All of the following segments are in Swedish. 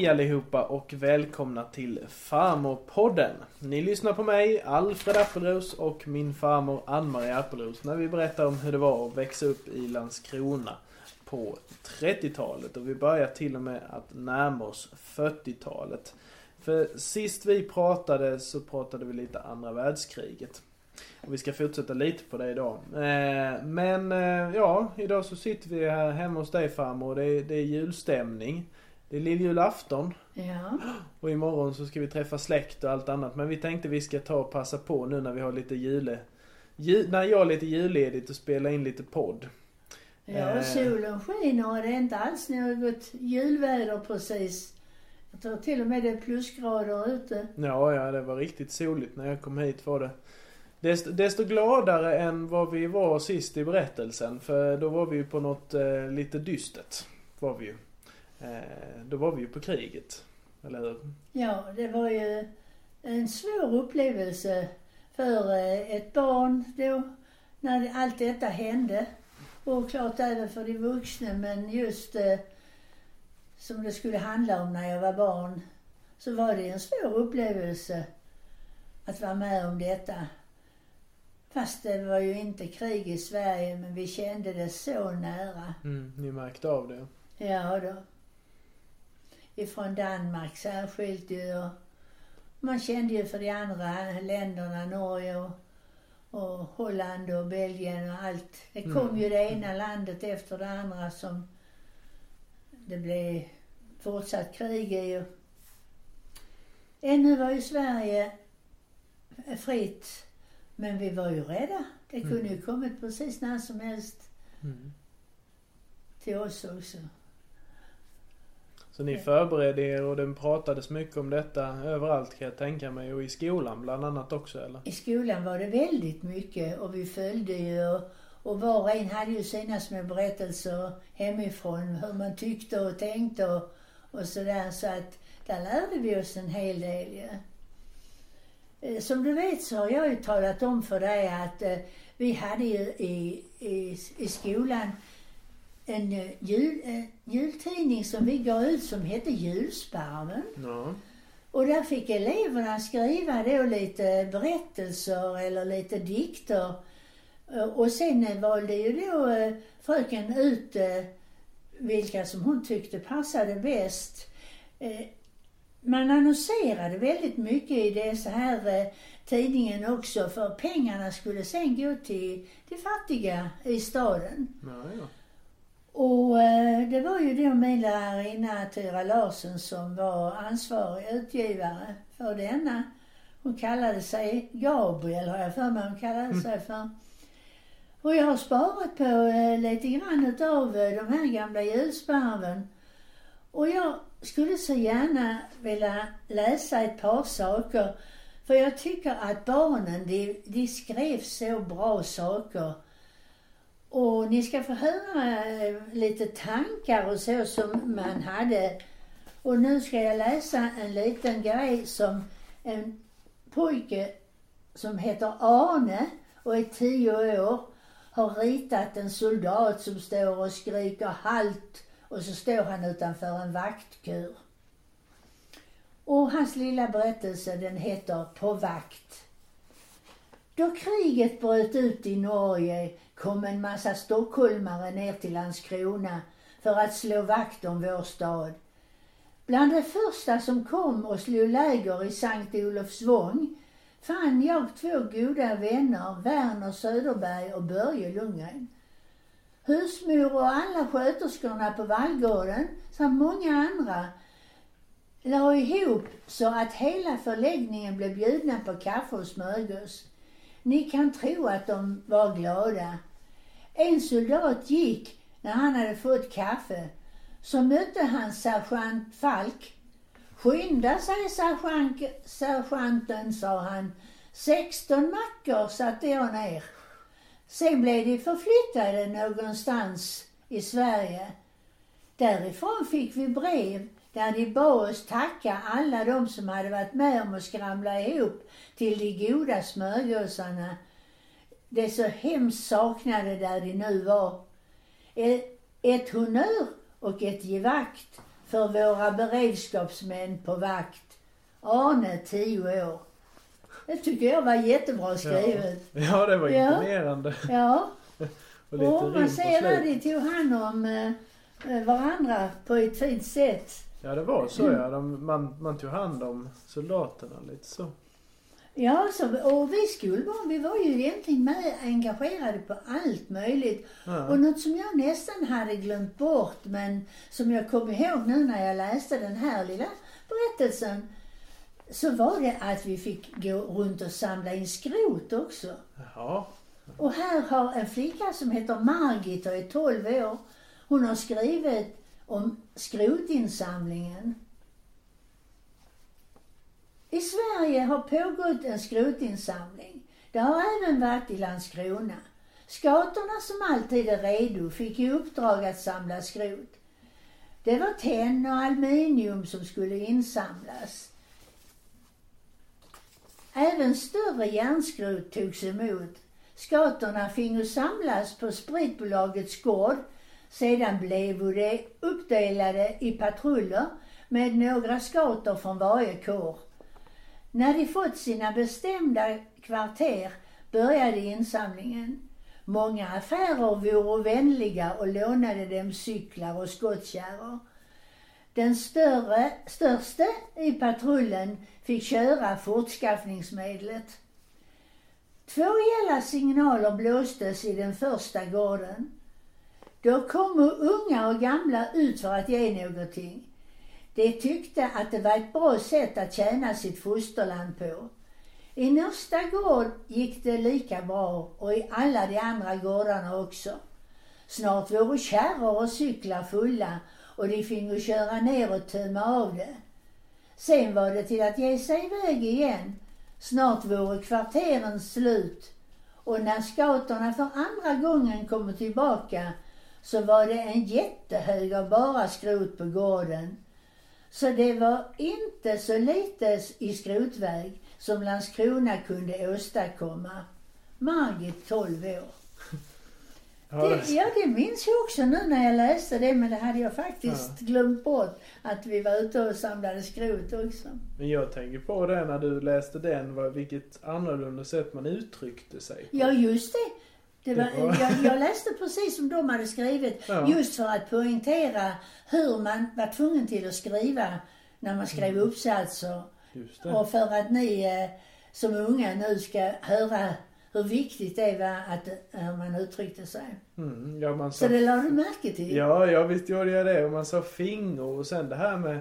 Hej allihopa och välkomna till Farmorpodden. Ni lyssnar på mig, Alfred Appelros och min farmor Ann-Marie Appelros när vi berättar om hur det var att växa upp i Landskrona på 30-talet och vi börjar till och med att närma oss 40-talet. För sist vi pratade så pratade vi lite andra världskriget. Och vi ska fortsätta lite på det idag. Eh, men eh, ja, idag så sitter vi här hemma hos dig farmor. Det det är julstämning. Det är lilljulafton. Ja. Och imorgon så ska vi träffa släkt och allt annat. Men vi tänkte vi ska ta och passa på nu när vi har lite jule... Jul, när jag har lite julledigt och spela in lite podd. Ja, Eh. solen skiner och det är inte alls något julväder precis. Jag tror till och med det är plusgrader ute. Ja, ja, det var riktigt soligt när jag kom hit var det. Desto, desto gladare än vad vi var sist i berättelsen. För då var vi ju på något eh, lite dystert. Var vi ju. Eh, då var vi ju på kriget. Eller hur? Ja, det var ju en svår upplevelse för eh, ett barn då, när allt detta hände. Och klart även för de vuxna, men just eh, som det skulle handla om när jag var barn, så var det en svår upplevelse att vara med om detta. Fast det var ju inte krig i Sverige, men vi kände det så nära. Mm, ni märkte av det. Ja då. Ifrån Danmark särskilt ju. och Man kände ju för de andra länderna, Norge och, och Holland och Belgien och allt. Det kom Mm. ju det ena landet efter det andra som det blev fortsatt krig i. Ännu var ju Sverige fritt. Men vi var ju rädda. Det kunde Mm. ju kommit precis när som helst Mm. till oss också. Så ni förberedde er och det pratades mycket om detta överallt kan jag tänka mig. Och i skolan bland annat också eller? I skolan var det väldigt mycket och vi följde ju och, och var och en hade ju sina små berättelser hemifrån hur man tyckte och tänkte och, och sådär så att där lärde vi oss en hel del ju. Eh, Som du vet så har jag ju talat om för dig att eh, vi hade ju i, i, i skolan en eh, jul, eh, jultidning som vi gav ut som hette Julsparven. Ja. Och där fick eleverna skriva då lite berättelser eller lite dikter. Eh, Och sen eh, valde ju då fröken ut vilka som hon tyckte passade bäst. Man annonserade väldigt mycket i det så här tidningen också för pengarna skulle sen gå till de fattiga i staden. Ja, ja. Och eh, det var ju då min lärarinna Tyra Larsson som var ansvarig utgivare för denna. Hon kallade sig Gabriel har jag för mig hon kallade sig för. Och jag har sparat på eh, lite grann utav eh, de här gamla julsparven. Och jag skulle så gärna vilja läsa ett par saker. För jag tycker att barnen, de, de skrev så bra saker. Och ni ska få höra eh, lite tankar och så som man hade. Och nu ska jag läsa en liten grej som en pojke som heter Arne och är tio år har ritat en soldat som står och skriker halt och så står han utanför en vaktkur. Och hans lilla berättelse den heter På vakt. Då kriget bröt ut i Norge kom en massa stockholmare ner till Landskrona för att slå vakt om vår stad. Bland de första som kom och slog läger i Sankt Olofsvång fann jag två goda vänner, Verner Söderberg och Börje Lundgren. Husmor och alla sköterskorna på Vallgården samt många andra la ihop så att hela förläggningen blev bjudna på kaffe och smörgås. Ni kan tro att de var glada. En soldat gick när han hade fått kaffe. Så mötte han sergeant Falk. Skynda sig sergeant, sergeanten, sa han. 16 mackor satte jag ner. Sen blev de förflyttade någonstans i Sverige. Därifrån fick vi brev där de bad oss tacka alla de som hade varit med om att skramla ihop till de goda smörgåsarna de så hemskt saknade där de nu var. Ett, ett honnör och ett givakt för våra beredskapsmän på vakt. Arne, 10 år. Det tycker jag var jättebra skrivet. Ja, det var Ja. imponerande. Ja, Och lite och man ser slutet. de tog hand om eh, eh, varandra på ett fint sätt. Ja, det var så ja. De, man, man tog hand om soldaterna lite så. Ja, så, och vi skolbarn, vi var ju egentligen med engagerade på allt möjligt. Ja. Och något som jag nästan hade glömt bort, men som jag kom ihåg nu när jag läste den här lilla berättelsen, så var det att vi fick gå runt och samla in skrot också. Ja. Och här har en flicka som heter Margit och är 12 år. Hon har skrivit om skrotinsamlingen. I Sverige har pågått en skrotinsamling. Det har även varit i Landskrona. Skatorna som alltid är redo fick i uppdrag att samla skrot. Det var tenn och aluminium som skulle insamlas. Även större järnskrot togs emot. Skatorna fingo samlas på spritbolagets gård. Sedan blev de uppdelade i patruller med några skator från varje kår. När de fått sina bestämda kvarter började insamlingen. Många affärer vore vänliga och lånade dem cyklar och skottkärror. Den större, störste i patrullen fick köra fortskaffningsmedlet. Två gälla signaler blåstes i den första gården. Då kom unga och gamla ut för att ge någonting. De tyckte att det var ett bra sätt att tjäna sitt fosterland på. I nästa gård gick det lika bra och i alla de andra gårdarna också. Snart vore kärror och cyklar fulla och de fingo köra ner och tömma av det. Sen var det till att ge sig iväg igen. Snart vore kvarteren slut och när scouterna för andra gången kom tillbaka så var det en jättehög av bara skrot på gården. Så det var inte så lite i skrotväg som Landskrona kunde åstadkomma. Margit, 12 år. Ja, Det, ja, det minns jag också nu när jag läste det, men det hade jag faktiskt glömt bort. Att vi var ute och samlade skrot också. men jag tänker på det när du läste den, vad- vilket annorlunda sätt man uttryckte sig på. Ja, just det. Det var, Det var- jag, jag läste precis som de hade skrivit, Ja. just för att poängtera hur man var tvungen till att skriva när man skrev Mm. uppsatser. Och för att ni eh, som unga nu ska höra hur viktigt det var att eh, man uttryckte sig. Mm, ja, man Så sa, det lade du märke till? ja, ja, visst gjorde jag det. Och man sa finger och sen det här med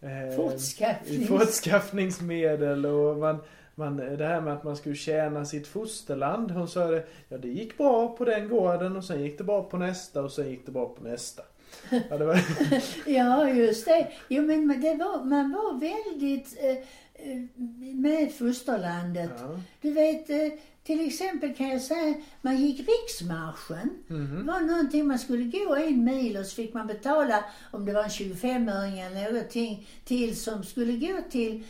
eh, Fortskaffnings- fortskaffningsmedel och man, man, det här med att man skulle tjäna sitt fosterland. Hon sa det, ja det gick bra på den gården och sen gick det bra på nästa och sen gick det bra på nästa. Ja, det var, Ja, just det. Jo, men det var, man var väldigt eh, eh, med fosterlandet. ja. Du vet, eh, till exempel kan jag säga, man gick riksmarschen. Mhm. Det var någonting man skulle gå en mil och så fick man betala om det var en 25-öring eller någonting till som skulle gå till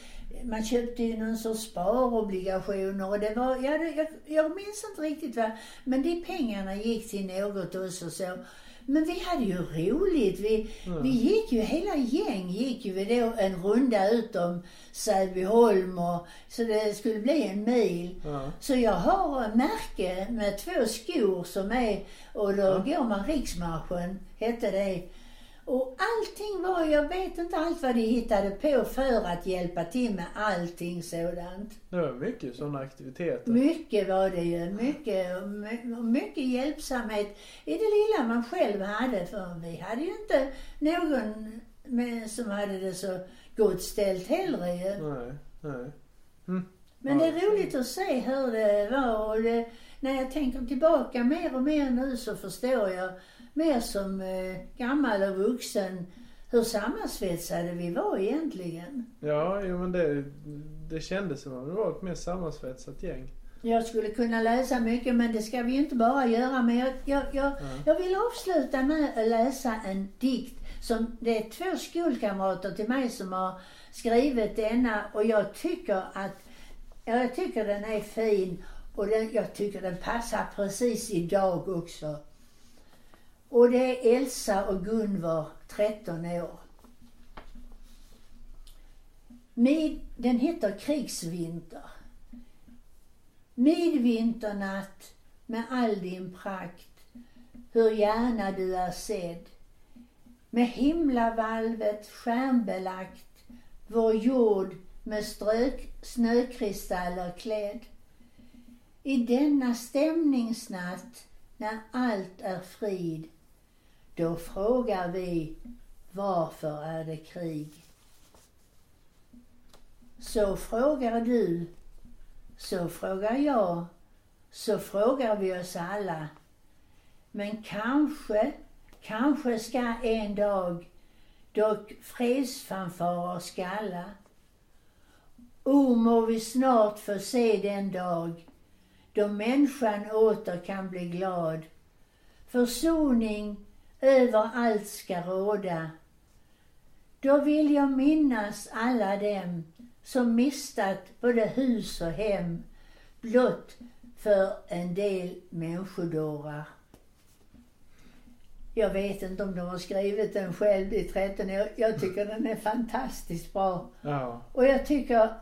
man köpte ju någon sorts sparobligationer och det var, ja, jag, jag minns inte riktigt vad, men de pengarna gick till något också så. Men vi hade ju roligt. Vi, vi gick ju, hela gäng gick ju då en runda utom Säbyholm och så det skulle bli en mil. Ja. Så jag har märke med två skor som är, och då går man riksmarschen, hette det. Och allting var, jag vet inte allt vad de hittade på för att hjälpa till med allting sådant. Det var mycket sådana aktiviteter. Mycket var det ju, mycket, mycket hjälpsamhet i det lilla man själv hade. För vi hade ju inte någon med, som hade det så gott ställt heller ju. Nej, nej. Men det är roligt att se hur det var och det, när jag tänker tillbaka mer och mer nu så förstår jag mer som eh, gammal och vuxen hur sammansvetsade vi var egentligen. Ja, jo, men det, det kändes som att det var ett mer sammansvetsat gäng. Jag skulle kunna läsa mycket men det ska vi ju inte bara göra men jag, jag, jag, jag vill avsluta med att läsa en dikt som det är två skolkamrater till mig som har skrivit denna och jag tycker att Ja, jag tycker den är fin och den, jag tycker den passar precis idag också. Och det är Elsa och Gunvor, 13 år. Mid, den heter Krigsvinter. Midvinternatt med all din prakt, hur gärna du är sedd. Med himlavalvet stjärnbelagt, vår jord med strök, snökristaller klädd. I denna stämningsnatt, när allt är frid, då frågar vi, varför är det krig? Så frågar du, så frågar jag, så frågar vi oss alla. Men kanske, kanske ska en dag dock fredsfanfarer skalla. O, må vi snart få se den dag då människan åter kan bli glad. Försoning över allt ska råda. Då vill jag minnas alla dem som mistat både hus och hem blott för en del människodårar. Jag vet inte om de har skrivit den själv i 13 år. Jag tycker den är fantastiskt bra. Ja. Och jag tycker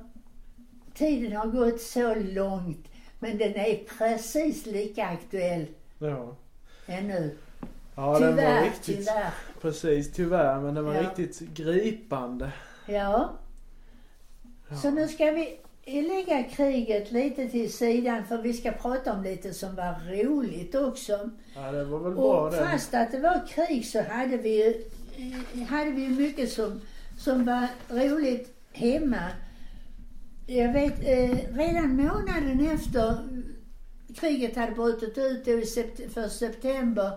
tiden har gått så långt men den är precis lika aktuell Ja. ännu. Ja, den var tyvärr, riktigt... tyvärr. Precis, tyvärr. Men den var Ja. riktigt gripande. Ja. Ja. Så nu ska vi lägga kriget lite till sidan för vi ska prata om lite som var roligt också. Ja, det var väl bra Och den. fast att det var krig så hade vi ju, hade vi mycket som, som var roligt hemma. Jag vet, eh, redan månaden efter kriget hade brutit ut då i sept- för september,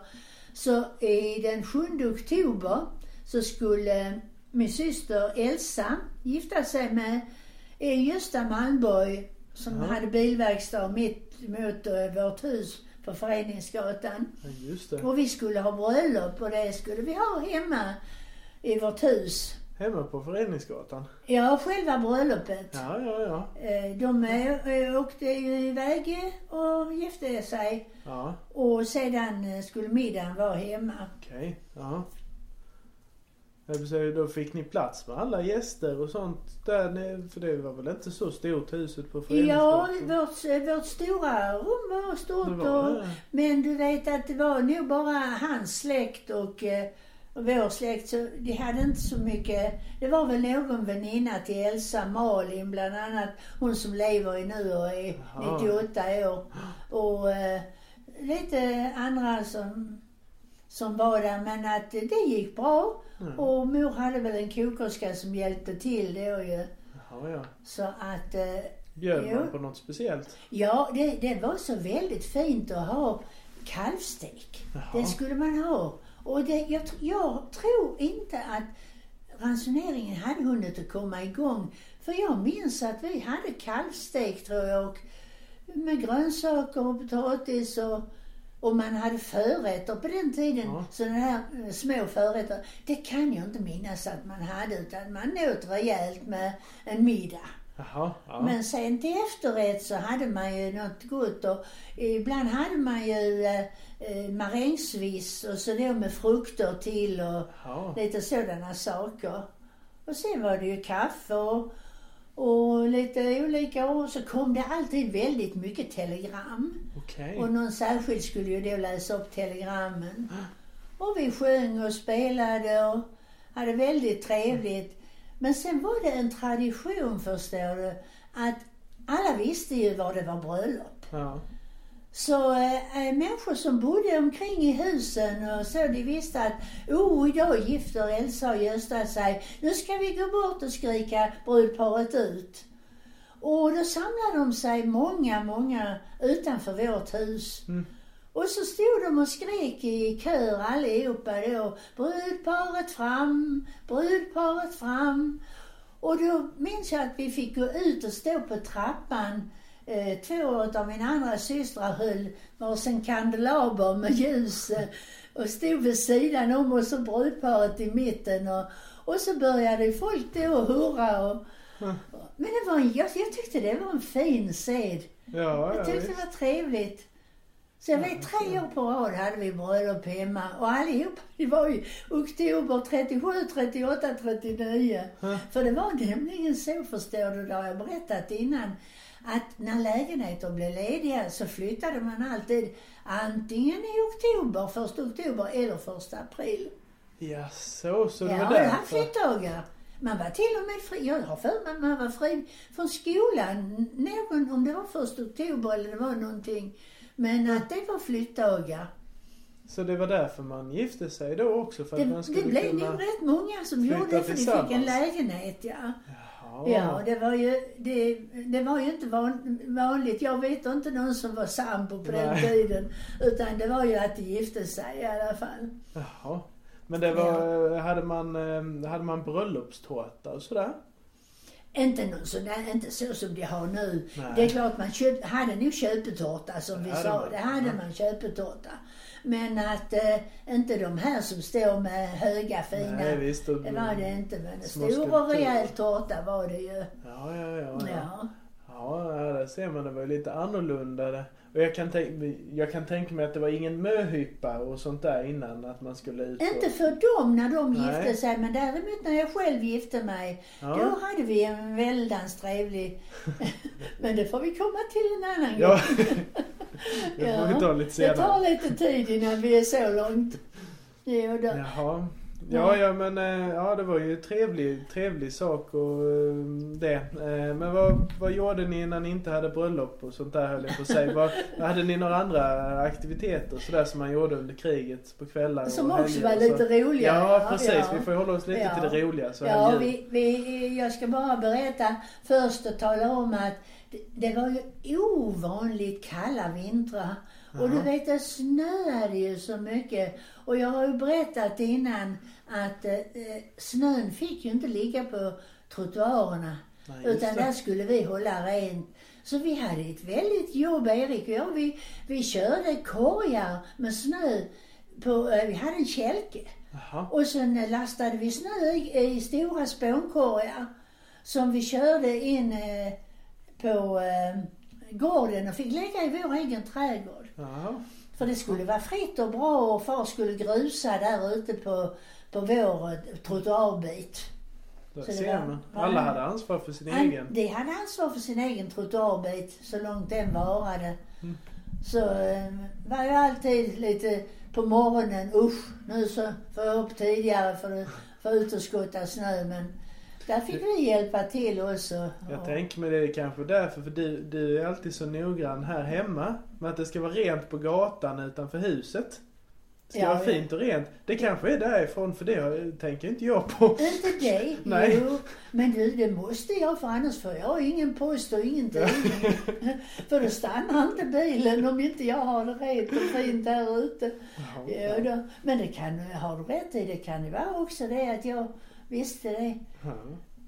så i den 7 oktober så skulle min syster Elsa gifta sig med Gösta Malmborg som Ja. hade bilverkstad mitt emot eh, vårt hus på Föreningsgatan. Ja. Och vi skulle ha bröllop och det skulle vi ha hemma i vårt hus. Hemma på Föreningsgatan. Ja, själva bröllopet. Ja, ja, ja. Eh, De eh, åkte ju iväg och gifte sig Ja, och sedan eh, skulle middagen vara hemma. okej. Ja. Då fick ni plats med alla gäster och sånt där För det var väl inte så stort huset på Ja, Föreningsgatan? vårt, eh, vårt stora rum var det stort var och, det. men du vet att det var nog bara hans släkt eh, och vår släkt så de hade inte så mycket. Det var väl någon väninna till Elsa, Malin bland annat, hon som lever i nu och är Jaha. 98 år. Och eh, lite andra som, som var där men att det gick bra. Mm. Och mor hade väl en kokerska som hjälpte till då ju. Jaha, ja. Så att eh, Bjöd man på något speciellt? Ja, det, det var så väldigt fint att ha kalvstek. Jaha. Det skulle man ha. Och det, jag, jag tror inte att ransoneringen hade hunnit att komma igång. För jag minns att vi hade kalvstek tror jag och med grönsaker och potatis och, och man hade förrätter på den tiden. Ja. Sådana här eh, små förrätter. Det kan jag inte minnas att man hade utan man åt rejält med en middag. Jaha, ja. Men sen till efterrätt så hade man ju något gott och ibland hade man ju eh, eh, marängsviss och så då med frukter till och Jaha. lite sådana saker. Och sen var det ju kaffe och, och lite olika och så kom det alltid väldigt mycket telegram. Okej. Och någon särskild skulle ju då läsa upp telegrammen. Och vi sjöng och spelade och hade väldigt trevligt. Men sen var det en tradition förstår du, att alla visste ju var det var bröllop. Ja. Så eh, människor som bodde omkring i husen och så, de visste att oh, idag gifter Elsa och Gösta sig. Nu ska vi gå bort och skrika brudparet ut. Och då samlade de sig många, många utanför vårt hus. Mm. Och så stod de och skrek i kör allihopa då. Brudparet fram, brudparet fram. Och då minns jag att vi fick gå ut och stå på trappan. Eh, två av mina andra systrar höll varsin kandelaber med ljus eh, och stod vid sidan om och så brudparet i mitten. Och, och så började folk då att hurra. Och, Mm. men det var en, jag, jag tyckte det var en fin sed. Ja, ja Jag tyckte det var trevligt. Så vet tre år på rad hade vi bröllop hemma och allihop, det var ju oktober 37, 38, 39. Ja. För det var nämligen så, förstår du, det har jag berättat innan, att när lägenheter blev lediga så flyttade man alltid antingen i oktober, första oktober eller första april. Ja, så, så det ja, var jag har haft därför. flyttdagar. Man var till och med fri, jag har för mig man var fri från skolan, någon, om det var första oktober eller det var någonting. Men att det var flyttdagar. Så det var därför man gifte sig då också? För att Det, man skulle det blev kunna... nog rätt många som gjorde det för de fick en lägenhet, ja. Jaha. Ja, det var ju, det, det var ju inte van, vanligt. Jag vet inte någon som var sambo på den Nej. tiden. Utan det var ju att de gifte sig i alla fall. Jaha. Men det var, hade man, eh, hade man bröllopstårta och sådär? Inte någon sån där, inte så som de har nu. Nej. Det är klart man köp, hade nog köpetårta som vi sa. man. Det hade Ja. man köpetårta. Men att eh, inte de här som står med höga fina. Nej, visst. och- det var det inte. Men en stor och rejäl tårta var det ju. Ja, ja, ja. ja. Ja. Ja, ja, där ser man. Det var ju lite annorlunda. det. Och jag kan, tänka, jag kan tänka mig att det var ingen möhypa och sånt där innan att man skulle ut och... Inte för dem när de Nej. gifte sig, men däremot när jag själv gifte mig. Ja. Då hade vi en väldans trevlig... men det får vi komma till en annan Ja. gång. det får vi ta lite Det tar senare. lite tid innan vi är så långt. Jo då. Jaha. Ja, ja men eh, ja, det var ju trevlig, trevlig sak och eh, det. Eh, Men vad, vad gjorde ni när ni inte hade bröllop och sånt där höll jag på att säga. Vad, hade ni några andra aktiviteter sådär som man gjorde under kriget på kvällar Som och också var lite roliga. Ja, precis. Ja. Vi får hålla oss lite Ja. till det roliga så här Ja, vi, vi, jag ska bara berätta först och tala om att det var ju ovanligt kalla vintrar. Och du vet, det snöade ju så mycket. Och jag har ju berättat innan att eh, snön fick ju inte ligga på trottoarerna. Nej, Utan där skulle vi hålla rent. Så vi hade ett väldigt jobb, Erik och jag. Vi, vi körde korgar med snö på, eh, vi hade en kälke. Jaha. Och sen lastade vi snö i, i stora spånkorgar som vi körde in eh, på eh, gården och fick lägga i vår egen trädgård. Jaha. För det skulle vara fritt och bra och far skulle grusa där ute på, på vår eh, trottoarbit. Där ser man. Alla hade ansvar för sin Han, egen. de hade ansvar för sin egen trottoarbit så långt den varade. Mm. Så eh, var jag alltid lite på morgonen, usch, nu så får jag upp tidigare för att få ut och skotta snö. Men där fick vi hjälpa till också. Jag Och- tänker mig det är kanske därför, för du, du är alltid så noggrann här hemma med att det ska vara rent på gatan utanför huset. Det ska Ja, vara ja. fint och rent. Det kanske är därifrån, för det tänker inte jag på. Inte det? Nej. Jo, men du, det måste jag för annars får jag ingen post och ingen tidning. för då stannar inte bilen om inte jag har det rent och fint där ute. Jo då. Men det kan, har du rätt i, det kan ju vara också det att jag visste det. Ja.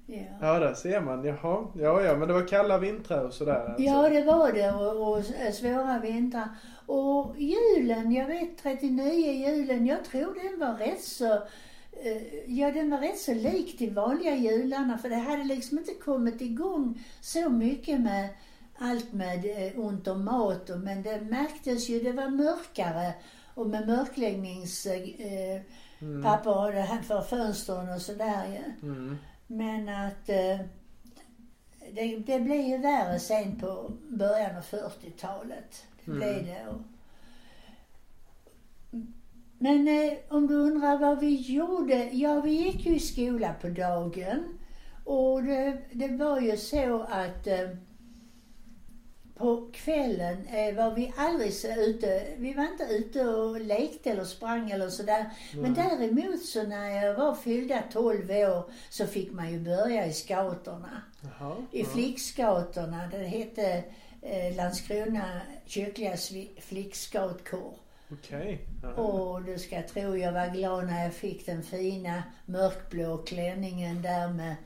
Ja. Ja, där ser man. Jaha. Ja, ja, men det var kalla vintrar och sådär alltså. Ja, det var det och, och svåra vintrar. Och julen, jag vet 39 julen, jag tror den var rätt så eh, Ja, den var rätt så lik de vanliga jularna för det hade liksom inte kommit igång så mycket med allt med eh, ont om mat och, men det märktes ju, det var mörkare och med mörkläggningspapper eh, Mm. och det här för fönstren och sådär ju. Mm. Men att eh, det, det blev ju värre sen på början av 40-talet. Det Mm. blev det. Och, men eh, om du undrar vad vi gjorde? Ja, vi gick ju i skola på dagen. Och det, det var ju så att eh, på kvällen eh, var vi aldrig så ute, vi var inte ute och lekte eller sprang eller sådär. Men Nej. däremot så när jag var fyllda 12 år så fick man ju börja i scouterna. Jaha. I ja. flickscouterna, det hette eh, Landskrona kyrkliga flickscoutkår. Okej. Ja. Och du ska tro jag var glad när jag fick den fina mörkblå klänningen där med,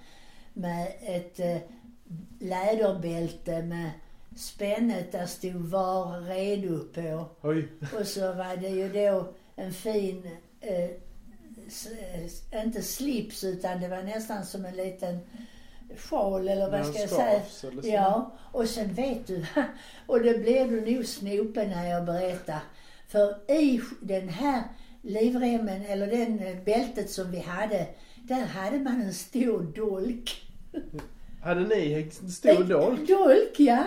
med ett eh, läderbälte med spännet där stod var redo på. Oj. Och så var det ju då en fin, eh, eh, inte slips utan det var nästan som en liten sjal eller vad ska jag säga. Ja, och sen vet du, och det blir du nog snopen när jag berättar. För i den här livremmen, eller den eh, bältet som vi hade, där hade man en stor dolk. Hade ni en stor dolk? Dolk, ja.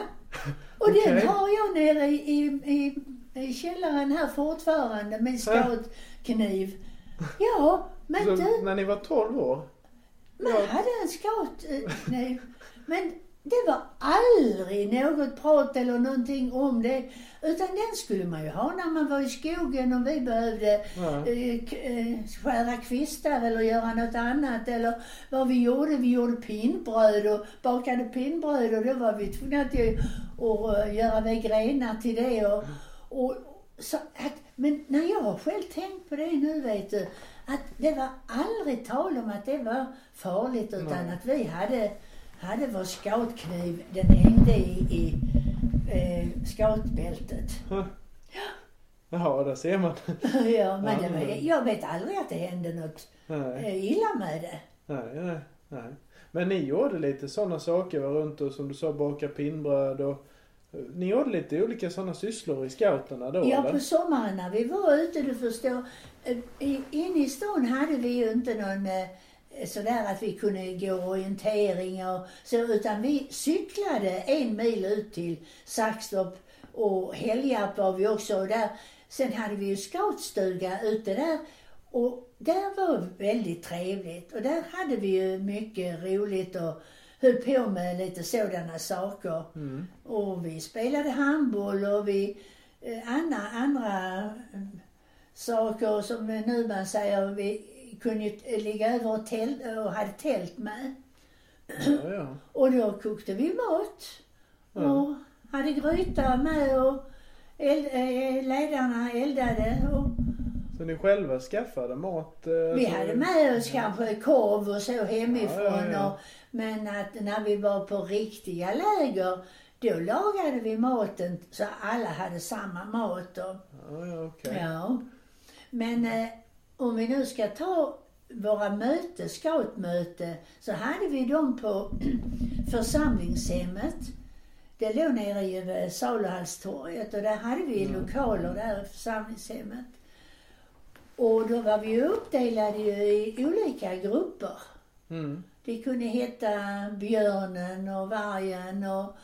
Och Okej. den har jag nere i, i, i, i källaren här fortfarande med scoutkniv. Ja, men Så du, när ni var 12 år? man Ja. hade en scoutkniv. Men det var aldrig något prat eller någonting om det. Utan den skulle man ju ha när man var i skogen och vi behövde Ja. eh, eh, skära kvistar eller göra något annat. Eller vad vi gjorde, vi gjorde pinnbröd och bakade pinnbröd och då var vi tvungna att eh, göra med grenar till det. Och, och, så att, men när jag har själv tänkt på det nu vet du, att det var aldrig tal om att det var farligt utan Nej. att vi hade, hade vår scoutkniv, den hängde i, i eh, scoutbältet. Jaha, där ser man. ja, men det var, Ja. jag vet aldrig att det hände något Nej, illa med det. nej, nej, nej. Men ni gjorde lite sådana saker, var runt och som du sa baka pinnbröd och eh, ni gjorde lite olika sådana sysslor i scouterna då Ja, eller? på sommaren när vi var ute, du förstår. eh, Inne i stan hade vi ju inte någon eh, sådär att vi kunde gå orientering och så, utan vi cyklade en mil ut till Saxtorp och Helgarp var vi också och där. Sen hade vi ju scoutstuga ute där och där var väldigt trevligt och där hade vi ju mycket roligt och höll på med lite sådana saker. Mm. Och vi spelade handboll och vi, eh, andra, andra eh, saker som nu man säger, vi kunde ligga över och, tält, och hade tält med. Ja, ja. Och då kokte vi mat. Och hade gryta med och eld, eh, ledarna eldade. Och Så ni själva skaffade mat? eh, vi hade med oss kanske korv och så hemifrån. Ja, ja, ja. Och, men att när vi var på riktiga läger, då lagade vi maten så alla hade samma mat. Och, Ja, ja, okej. Ja. Men eh, om vi nu ska ta våra möte, scoutmöte, så hade vi dem på församlingshemmet. Det låg nere i eh, Saluhallstorget och där hade vi Mm. lokaler där i församlingshemmet. Och då var vi ju uppdelade i olika grupper. Mm. Det kunde heta Björnen och Vargen och...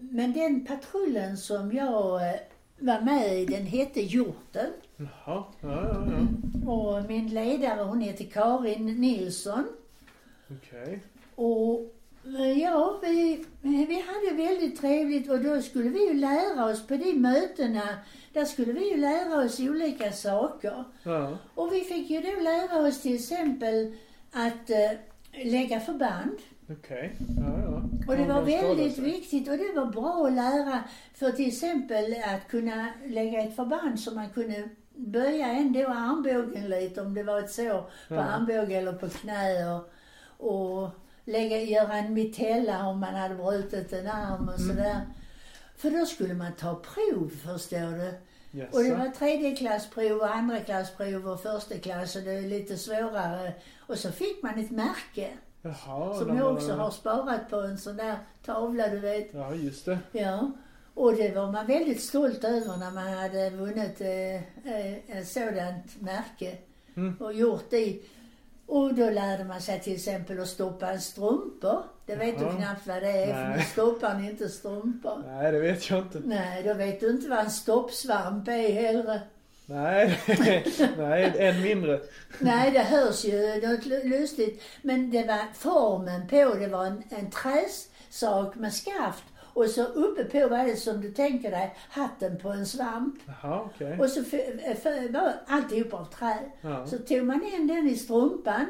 Men den patrullen som jag eh, var med i, den hette Hjorten. Jaha, ja, ja, ja. Och min ledare hon heter Karin Nilsson. Okej. Och eh, ja, vi, vi hade väldigt trevligt och då skulle vi ju lära oss på de mötena, där skulle vi ju lära oss olika saker. Ja. Och vi fick ju då lära oss till exempel att eh, lägga förband. Okej. Ja, ja. Och det var väldigt viktigt och det var bra att lära för till exempel att kunna lägga ett förband så man kunde böja ändå armbågen lite om det var ett sår på Ja. armbåge eller på knä och, och lägga, göra en mitella om man hade brutit en arm och Mm. sådär. För då skulle man ta prov förstår du. Jaså? Och det var tredjeklassprov och andraklassprov och första klass och det är lite svårare. Och så fick man ett märke. Jaha, Som jag också har sparat på en sån där tavla, du vet. Ja, just det. Ja. Och det var man väldigt stolt över när man hade vunnit eh, eh, ett sådant märke. Mm. Och gjort det. Och då lärde man sig till exempel att stoppa en strumpor. Det vet Jaha. du knappt vad det är, för Nej. nu stoppar ni inte strumpor. Nej, det vet jag inte. Nej, då vet du inte vad en stoppsvamp är heller. Nej, nej, än mindre. Nej, det hörs ju något lu- lustigt. Men det var formen på, det var en, en träsak med skaft. Och så uppe på var det som du tänker dig, hatten på en svamp. Jaha, okej. Och så var alltihop av trä. Ja. Så tog man in den i strumpan,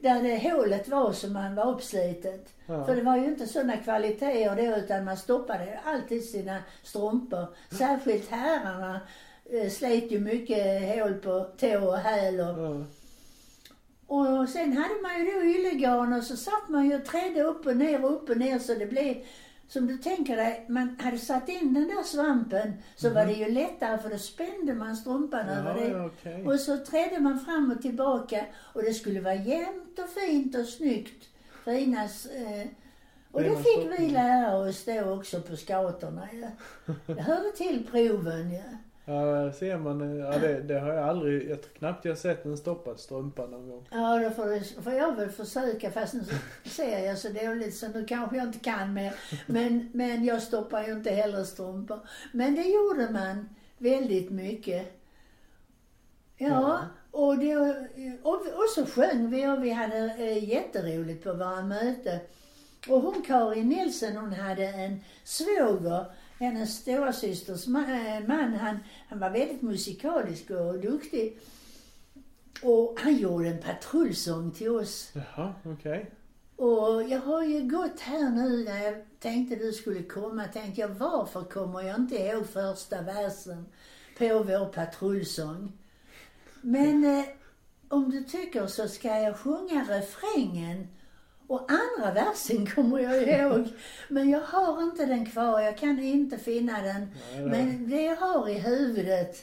där det hålet var som man var uppslitet. Ja. För det var ju inte sådana kvaliteter då, utan man stoppade alltid sina strumpor. Särskilt herrarna slet ju mycket hål på tå och häl och Ja. och sen hade man ju då yllegarn och så satt man ju och trädde upp och ner och upp och ner så det blev, som du tänker dig, man hade satt in den där svampen så var det ju lättare för då spände man strumpan över Ja, det. ja, okej. Och så trädde man fram och tillbaka och det skulle vara jämnt och fint och snyggt. Fina eh, Och det Rena fick vi lära oss då också på scouterna. Ja. Det hörde till proven ja. Ja, ser man. Ja, det, det har jag aldrig, jag tror knappt jag sett en stoppad strumpa någon gång. Ja, då får, det, får jag väl försöka fast nu ser jag så dåligt så nu kanske jag inte kan mer. Men, men jag stoppar ju inte heller strumpor. Men det gjorde man väldigt mycket. Ja, Ja. och, det, och, och så sjöng vi och vi hade eh, jätteroligt på våra möten. Och hon Karin Nilsson hon hade en svåger, hennes storasysters eh, man, han, han var väldigt musikalisk och duktig. Och han gjorde en patrullsång till oss. Jaha, okej. Och jag har ju gått här nu när jag tänkte du skulle komma, tänkte jag varför kommer jag inte ihåg första versen på vår patrullsång? Men eh, om du tycker så ska jag sjunga refrängen och andra versen kommer jag ihåg. Men jag har inte den kvar, jag kan inte finna den. Nej, det- Men det jag har i huvudet,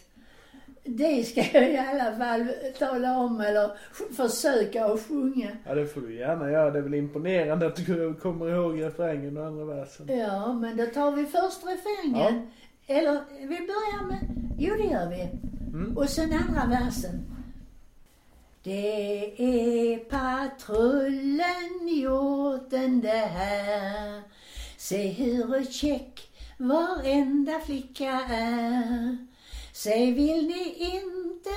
det ska jag i alla fall tala om eller försöka att sjunga. Ja, det får du gärna göra. Det är väl imponerande att du kommer ihåg refrängen och andra versen. Ja, men då tar vi först refrängen. Eller vi börjar med, jo det gör vi. Mm. Och sen andra versen. Det är patrullen hjorten det här. Se hur check varenda flicka är. Säg vill ni inte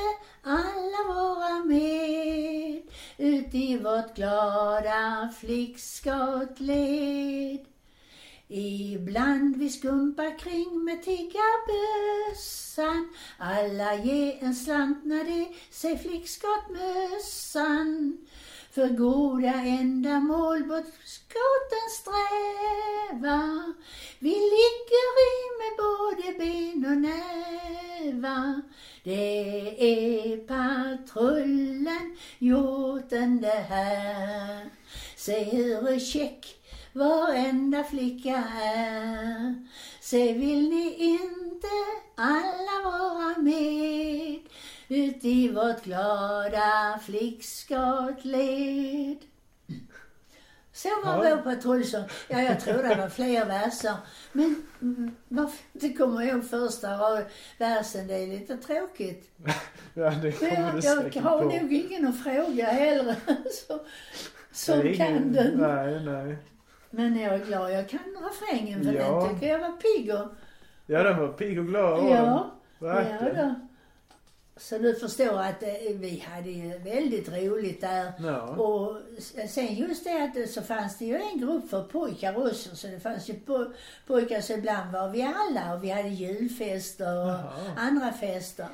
alla vara med ut i vårt glada flickskottled? Ibland vi skumpar kring med tiggarbössan Alla ge en slant när det sig flickskottmössan För goda ändamål båtskotten strävar. Vi ligger i med både ben och nävar. Det är patrullen hjorten det här Se hur check varenda flicka är. Se vill ni inte alla vara med ut i vårt glada flickskottled. Så var Ja. vår patrullsång. Ja, jag tror det var fler verser. Men mm, varför inte komma ihåg första versen, det är lite tråkigt. Ja, det kommer Men du jag, jag säkert har på. nog ingen att fråga heller så, som Det är kan ingen- den. Nej, nej. Men jag är glad jag kan refrängen för Ja. den tycker jag var pigg och... Ja, den var pigg och glad den. Ja, ja Verkligen. då. Så du förstår att eh, vi hade ju väldigt roligt där. Ja. Och sen just det att det- så fanns det ju en grupp för pojkar också. Så det fanns ju po- pojkar, så ibland var vi alla och vi hade julfester och Jaha. andra fester.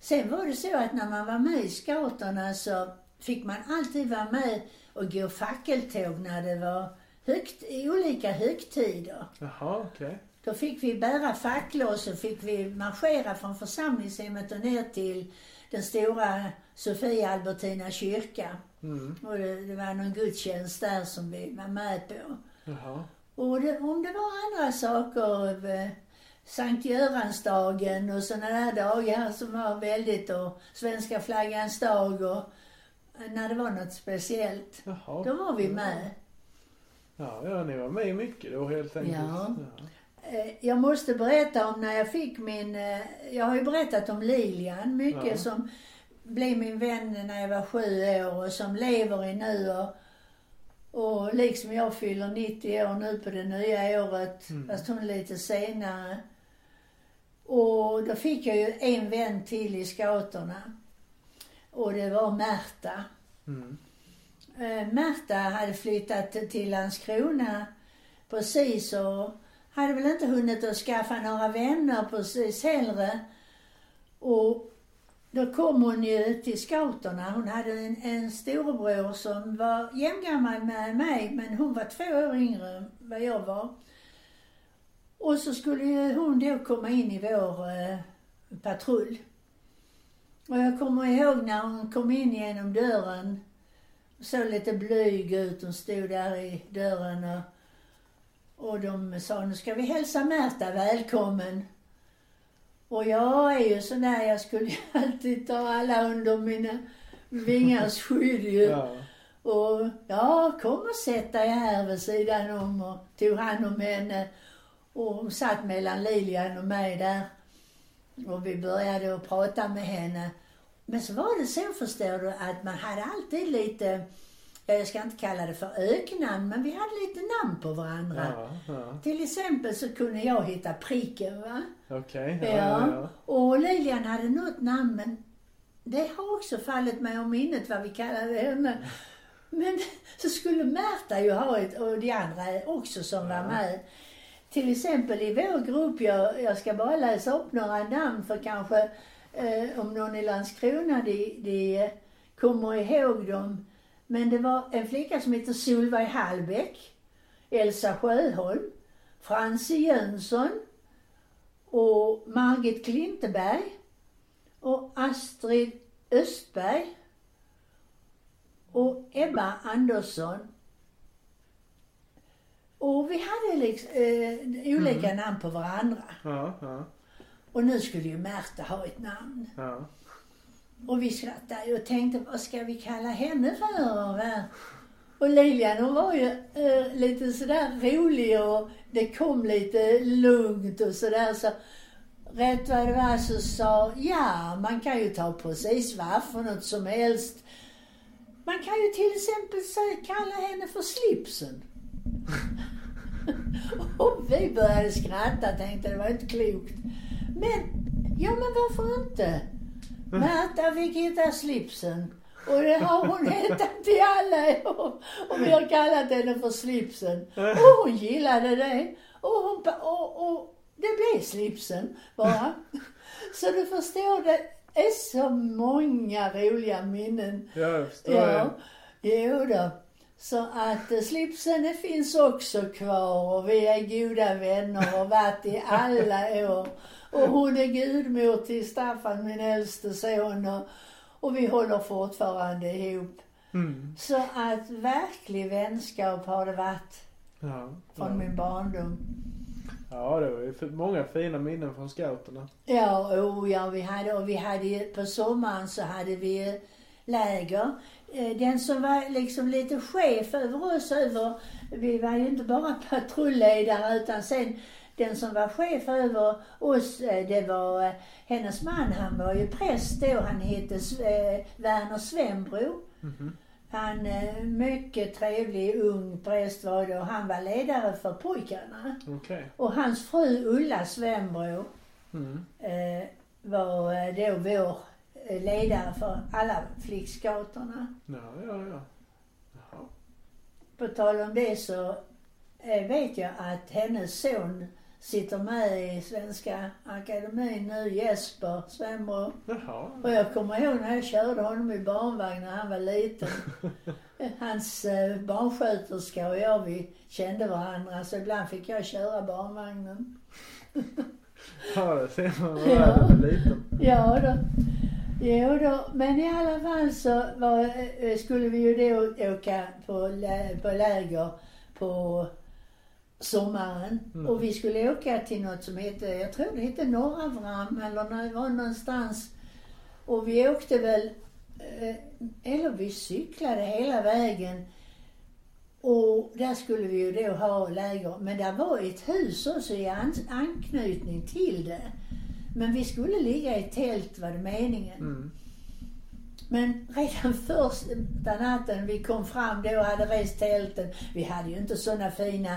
Sen var det så att när man var med i scouterna så fick man alltid vara med och gå fackeltåg när det var högt, i olika högtider. Jaha, okej. Då fick vi bära facklor och så fick vi marschera från församlingshemmet och ner till den stora Sofia Albertina kyrka. Mm. Och det, det var någon gudstjänst där som vi var med på. Jaha. Och det, om det var andra saker, eh, Sankt Göransdagen och sådana där dagar som var väldigt, och svenska flaggans dag och eh, när det var något speciellt, Jaha. då var vi med. Ja, ja, ni var med mycket då helt enkelt. Ja. Eh, Jag måste berätta om när jag fick min, eh, jag har ju berättat om Lilian mycket Ja. som blev min vän när jag var sju år och som lever i nu och, och liksom jag fyller 90 år nu på det nya året, Mm. fast hon lite senare. Och då fick jag ju en vän till i scouterna. Och det var Märta. Mm. Eh, Märta hade flyttat till Landskrona precis och hade väl inte hunnit att skaffa några vänner precis heller. Och då kom hon ju till scouterna. Hon hade en, en storebror som var jämngammal med mig, men hon var två år yngre än vad jag var. Och så skulle ju hon då komma in i vår eh, patrull. Och jag kommer ihåg när hon kom in genom dörren såg lite blyg ut. Hon stod där i dörren och, och de sa, nu ska vi hälsa Märta välkommen. Och jag är ju sån där, jag skulle ju alltid ta alla under mina vingars skydd ju. Ja. Och ja, kom och sätt dig här vid sidan om och tog hand om henne. Och hon satt mellan Lilian och mig där. Och vi började att prata med henne. Men så var det så förstår du att man hade alltid lite, ja, jag ska inte kalla det för öknamn, men vi hade lite namn på varandra. Ja, ja. Till exempel så kunde jag hitta pricken va. Okej. Ja. Ja, ja, ja. Och Lilian hade något namn men det har också fallit mig om minnet vad vi kallade henne. Men så skulle Märta ju ha ett och de andra också som var med. Till exempel i vår grupp, jag, jag ska bara läsa upp några namn för kanske eh, om någon i Landskrona de, de kommer ihåg dem. Men det var en flicka som heter Solveig Hallbäck, Elsa Sjöholm, Francie Jönsson och Margit Klinteberg och Astrid Östberg och Ebba Andersson. Och vi hade liksom, eh, olika namn på varandra. Ja, ja, Och nu skulle ju Märta ha ett namn. ja. Och vi skrattade och tänkte, vad ska vi kalla henne för? va? Och Lilian hon var ju eh, lite sådär rolig och det kom lite lugnt och sådär så rätt vad det var så sa, ja man kan ju ta precis vad för något som helst. Man kan ju till exempel säga, kalla henne för slipsen. och vi började skratta tänkte det var inte klokt. Men, ja men varför inte? Märta fick hitta slipsen. Och det har hon hetat i alla år. Och vi har kallat henne för slipsen. Och hon gillade det. Och, hon, och, och det blev slipsen bara. Så du förstår, det är så många roliga minnen. Jag förstår Ja, jo då. Så att eh, slipsen finns också kvar och vi är goda vänner och varit i alla år. Och hon är gudmor till Staffan, min äldste son och, och vi håller fortfarande ihop. Mm. Så att verklig vänskap har det varit Ja, från ja. min barndom. ja, det var ju många fina minnen från scouterna. Ja, oh ja, vi hade, och vi hade på sommaren så hade vi läger. Eh, Den som var liksom lite chef över oss över, vi var ju inte bara patrulledare utan sen den som var chef över oss, eh, det var eh, hennes man, han var ju präst då, han hette eh, Verner Svenbro. Mhm. Han, eh, mycket trevlig ung präst var det och han var ledare för pojkarna. Okej. Och hans fru Ulla Svenbro, Mm. eh, var då vår ledare för alla flickscouterna. Ja, ja, ja. Jaha. På tal om det så eh, vet jag att hennes son sitter med i Svenska Akademin nu, Jesper Svenbro. Jaha. Och jag kommer ihåg när jag körde honom i barnvagn när han var liten. Hans eh, barnsköterska och jag, vi kände varandra så ibland fick jag köra barnvagnen. Ja, det ser man. Ja. Liten. Ja då. Jo då, men i alla fall så var, eh, skulle vi ju då åka på, lä, på läger på sommaren. Mm. Och vi skulle åka till något som hette, jag tror det hette Norra Vram eller det var någonstans. Och vi åkte väl, eh, eller vi cyklade hela vägen. Och där skulle vi ju då ha läger. Men där var ett hus också i an- anknytning till det. Men vi skulle ligga i tält var det meningen. Mm. Men redan första natten vi kom fram då och hade rest tälten. Vi hade ju inte såna fina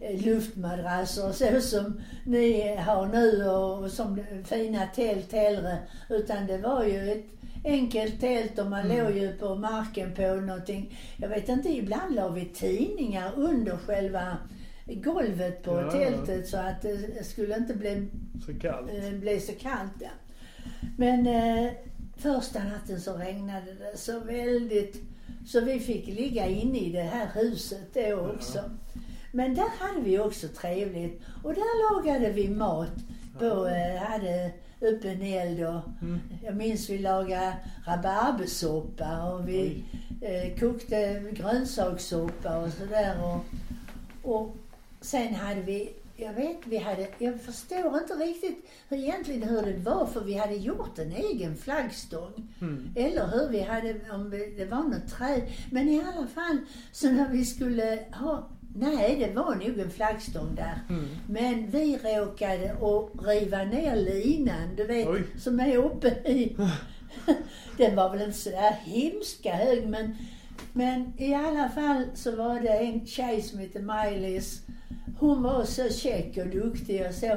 eh, luftmadrasser så som ni har nu och som fina tält heller. Utan det var ju ett enkelt tält och man Mm. låg ju på marken på någonting. Jag vet inte, ibland la vi tidningar under själva golvet på Ja. tältet så att det skulle inte bli Så kallt. det blev så kallt ja. Men eh, första natten så regnade det så väldigt så vi fick ligga inne i det här huset då också. Men där hade vi också trevligt och där lagade vi mat. På, eh, hade upp en eld och Mm. jag minns vi lagade rabarbersoppa och vi eh, kokte grönsakssoppa och sådär. Och, och sen hade vi jag vet, vi hade, jag förstår inte riktigt hur, egentligen hur det var för vi hade gjort en egen flaggstång. Mm. Eller hur vi hade, om det var något träd. Men i alla fall, så när vi skulle ha, nej det var nog en flaggstång där. Mm. Men vi råkade att riva ner linan, du vet, Oj. som är uppe i. Den var väl inte sådär hemska hög men, men i alla fall så var det en tjej som hette Maj-Lis. Hon var så käck och duktig och så.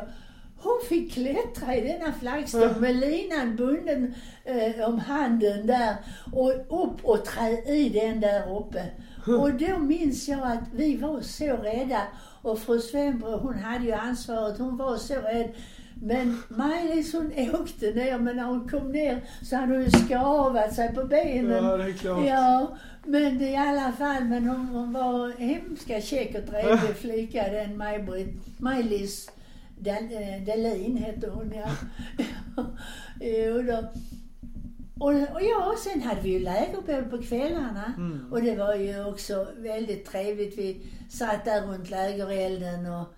Hon fick klättra i denna flaggstång med linan bunden eh, om handen där och upp och trä i den där uppe. Och då minns jag att vi var så rädda och fru Svenbro hon hade ju ansvaret, hon var så rädd. Men Maj-Lis hon åkte ner men när hon kom ner så hade hon ju skavat sig på benen. Ja, det är klart. Ja, men i alla fall, men hon, hon var hemska käck och trevlig flicka den Maj-Britt. Maj-Lis Dal- eh, Dahlin hette hon ja. jo då. Och, och ja, sen hade vi ju lägerbål på kvällarna. Mm. Och det var ju också väldigt trevligt. Vi satt där runt lägerelden och,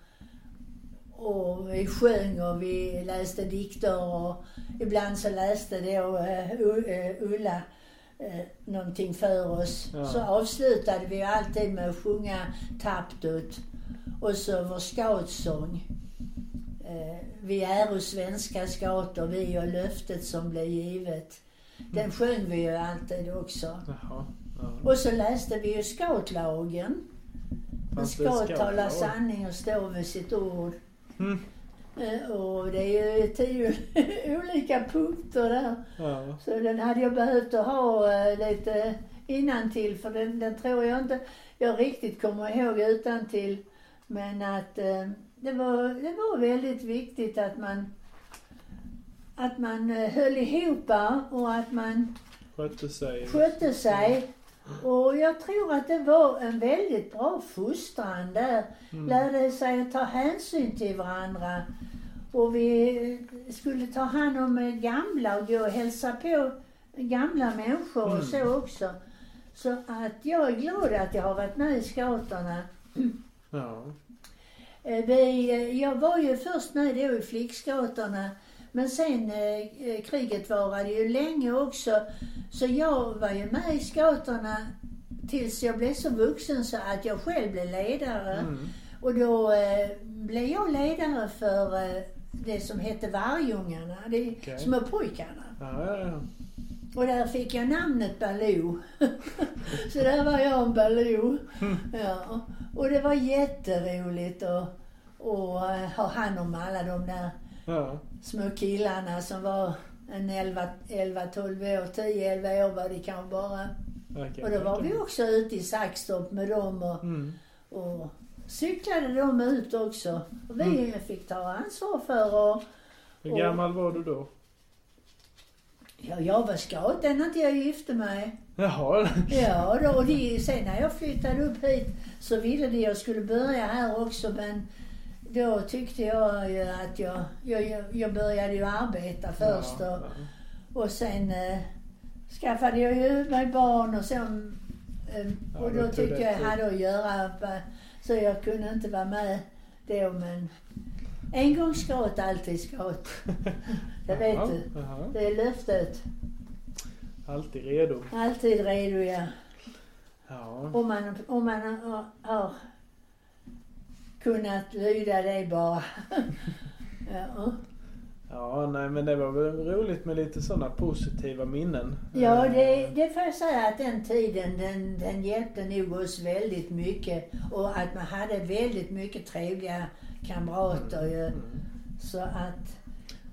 och vi sjöng och vi läste dikter och ibland så läste då eh, eh, Ulla eh, någonting för oss. Ja. Så avslutade vi alltid med att sjunga Taptut och så vår scoutsång. Eh, vi är svenska scouter, vi och löftet som blev givet. Den sjöng vi ju alltid också. Jaha. Ja. Och så läste vi ju scoutlagen. En scout talar sanning och står vid sitt ord. Mm. Eh, Och det är ju tio olika punkter där. Ja. Så den hade jag behövt att ha eh, lite till för den, den tror jag inte jag riktigt kommer ihåg utan till. Men att eh, det, var, det var väldigt viktigt att man att man höll ihop och att man Skötte sig. skötte sig. Och jag tror att det var en väldigt bra fostran där. Mm. Lärde sig att ta hänsyn till varandra. Och vi skulle ta hand om gamla och gå och hälsa på gamla människor och Mm. så också. Så att jag är glad att jag har varit med i scouterna. Ja. Eh, Vi, eh, jag var ju först med då i flickscouterna. Men sen eh, eh, kriget varade ju länge också. Så jag var ju med i scouterna tills jag blev så vuxen så att jag själv blev ledare. Mm. Och då eh, blev jag ledare för eh, det som hette Vargungarna, de Okej. små pojkarna. Ja, ja, ja. Och där fick jag namnet Baloo. så där var jag en Baloo. Ja. Och det var jätteroligt att, eh, ha hand om alla de där Ja. små killarna som var en 11, 11 12 år, 10, 11 år var det kanske bara. Okej. Och då var vi också ute i Saxtorp med dem och, Mm. och cyklade de ut också. Och vi fick ta ansvar för och, Hur Och- gammal var du då? ja, jag var scout innan inte jag gifte mig. Jaha. Ja, då, och de, sen när jag flyttade upp hit så ville de jag skulle börja här också men då tyckte jag ju att jag, jag, jag- började ju arbeta först och, och sen eh, skaffade jag ju mig barn och sen eh, och då tyckte jag jag hade att göra eh, så jag kunde inte vara med då men en gång scout, alltid scout. Det vet Jaha, du. jaha. Det är löftet. Alltid redo. Alltid redo ja. Ja. Om man, om man har kunnat lyda det bara. ja. Ja, nej men det var väl roligt med lite sådana positiva minnen. ja, Eh, det, det får jag säga att den tiden den, den hjälpte nog oss väldigt mycket. Och att man hade väldigt mycket trevliga kamrater ju. Mm. Så att,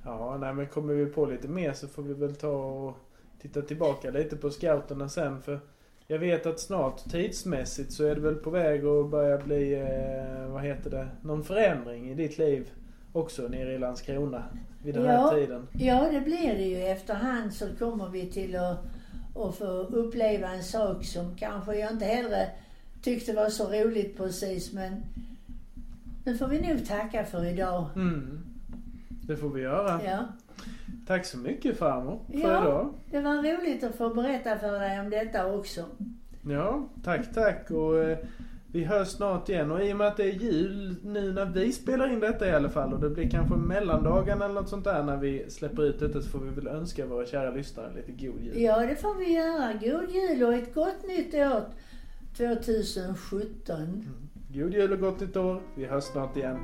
Ja, nej men kommer vi på lite mer så får vi väl ta och titta tillbaka lite på scouterna sen för jag vet att snart tidsmässigt så är det väl på väg att börja bli, eh, vad heter det, någon förändring i ditt liv också nere i Landskrona vid den Ja. här tiden. ja, det blir det ju. Efterhand så kommer vi till att, att få uppleva en sak som kanske jag inte heller tyckte var så roligt precis men nu får vi nog tacka för idag. Mm. Det får vi göra. Ja. Tack så mycket farmor för Ja. idag. Det var roligt att få berätta för dig om detta också. Ja, tack tack och eh, Vi hörs snart igen och i och med att det är jul nu när vi spelar in detta i alla fall och det blir kanske mellandagen eller något sånt där när vi släpper ut detta så får vi väl önska våra kära lyssnare lite god jul. Ja, det får vi göra. God jul och ett gott nytt år 2017. God jul och gott nytt år. Vi hörs snart igen.